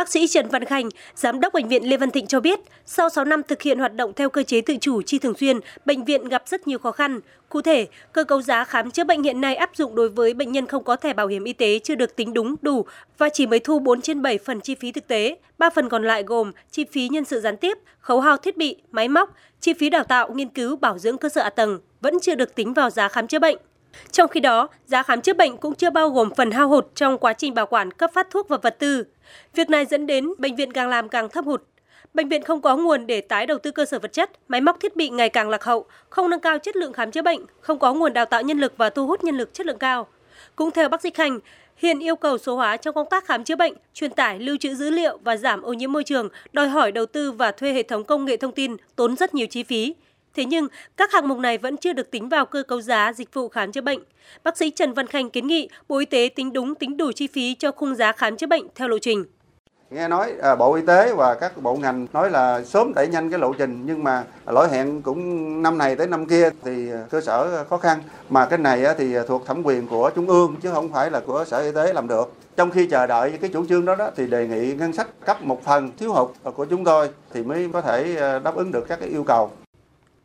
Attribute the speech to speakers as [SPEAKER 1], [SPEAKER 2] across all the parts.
[SPEAKER 1] Bác sĩ Trần Văn Khanh, Giám đốc Bệnh viện Lê Văn Thịnh cho biết, sau 6 năm thực hiện hoạt động theo cơ chế tự chủ chi thường xuyên, bệnh viện gặp rất nhiều khó khăn. Cụ thể, cơ cấu giá khám chữa bệnh hiện nay áp dụng đối với bệnh nhân không có thẻ bảo hiểm y tế chưa được tính đúng, đủ và chỉ mới thu 4 trên 7 phần chi phí thực tế. 3 phần còn lại gồm chi phí nhân sự gián tiếp, khấu hao thiết bị, máy móc, chi phí đào tạo, nghiên cứu, bảo dưỡng cơ sở hạ tầng vẫn chưa được tính vào giá khám chữa bệnh. Trong khi đó, giá khám chữa bệnh cũng chưa bao gồm phần hao hụt trong quá trình bảo quản cấp phát thuốc và vật tư. Việc này dẫn đến bệnh viện càng làm càng thấp hụt. Bệnh viện không có nguồn để tái đầu tư cơ sở vật chất, máy móc thiết bị ngày càng lạc hậu, không nâng cao chất lượng khám chữa bệnh, không có nguồn đào tạo nhân lực và thu hút nhân lực chất lượng cao. Cũng theo bác sĩ Khanh, hiện yêu cầu số hóa trong công tác khám chữa bệnh, truyền tải, lưu trữ dữ liệu và giảm ô nhiễm môi trường đòi hỏi đầu tư và thuê hệ thống công nghệ thông tin tốn rất nhiều chi phí. Thế nhưng, các hạng mục này vẫn chưa được tính vào cơ cấu giá dịch vụ khám chữa bệnh. Bác sĩ Trần Văn Khanh kiến nghị Bộ Y tế tính đúng tính đủ chi phí cho khung giá khám chữa bệnh theo lộ trình.
[SPEAKER 2] Nghe nói à, Bộ Y tế và các bộ ngành nói là sớm đẩy nhanh cái lộ trình nhưng mà lỗi hẹn cũng năm này tới năm kia thì à, cơ sở khó khăn mà cái này thì thuộc thẩm quyền của trung ương chứ không phải là của sở y tế làm được. Trong khi chờ đợi cái chủ trương đó đó thì đề nghị ngân sách cấp một phần thiếu hụt của chúng tôi thì mới có thể à, đáp ứng được các cái yêu cầu.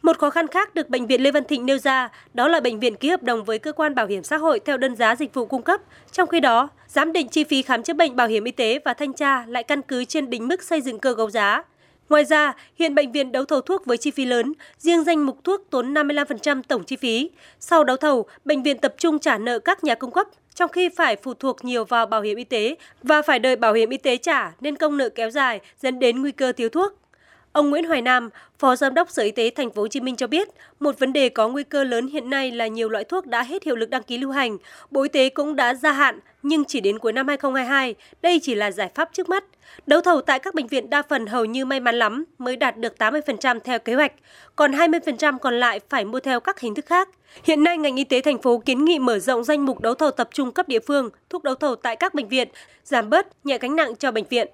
[SPEAKER 1] Một khó khăn khác được Bệnh viện Lê Văn Thịnh nêu ra đó là bệnh viện ký hợp đồng với cơ quan bảo hiểm xã hội theo đơn giá dịch vụ cung cấp. Trong khi đó, giám định chi phí khám chữa bệnh bảo hiểm y tế và thanh tra lại căn cứ trên đỉnh mức xây dựng cơ cấu giá. Ngoài ra, hiện bệnh viện đấu thầu thuốc với chi phí lớn, riêng danh mục thuốc tốn 55% tổng chi phí. Sau đấu thầu, bệnh viện tập trung trả nợ các nhà cung cấp, trong khi phải phụ thuộc nhiều vào bảo hiểm y tế và phải đợi bảo hiểm y tế trả nên công nợ kéo dài dẫn đến nguy cơ thiếu thuốc. Ông Nguyễn Hoài Nam, Phó Giám đốc Sở Y tế Thành phố Hồ Chí Minh cho biết, một vấn đề có nguy cơ lớn hiện nay là nhiều loại thuốc đã hết hiệu lực đăng ký lưu hành. Bộ Y tế cũng đã gia hạn, nhưng chỉ đến cuối năm 2022, đây chỉ là giải pháp trước mắt. Đấu thầu tại các bệnh viện đa phần hầu như may mắn lắm mới đạt được 80% theo kế hoạch, còn 20% còn lại phải mua theo các hình thức khác. Hiện nay, ngành y tế thành phố kiến nghị mở rộng danh mục đấu thầu tập trung cấp địa phương, thuốc đấu thầu tại các bệnh viện, giảm bớt nhẹ gánh nặng cho bệnh viện.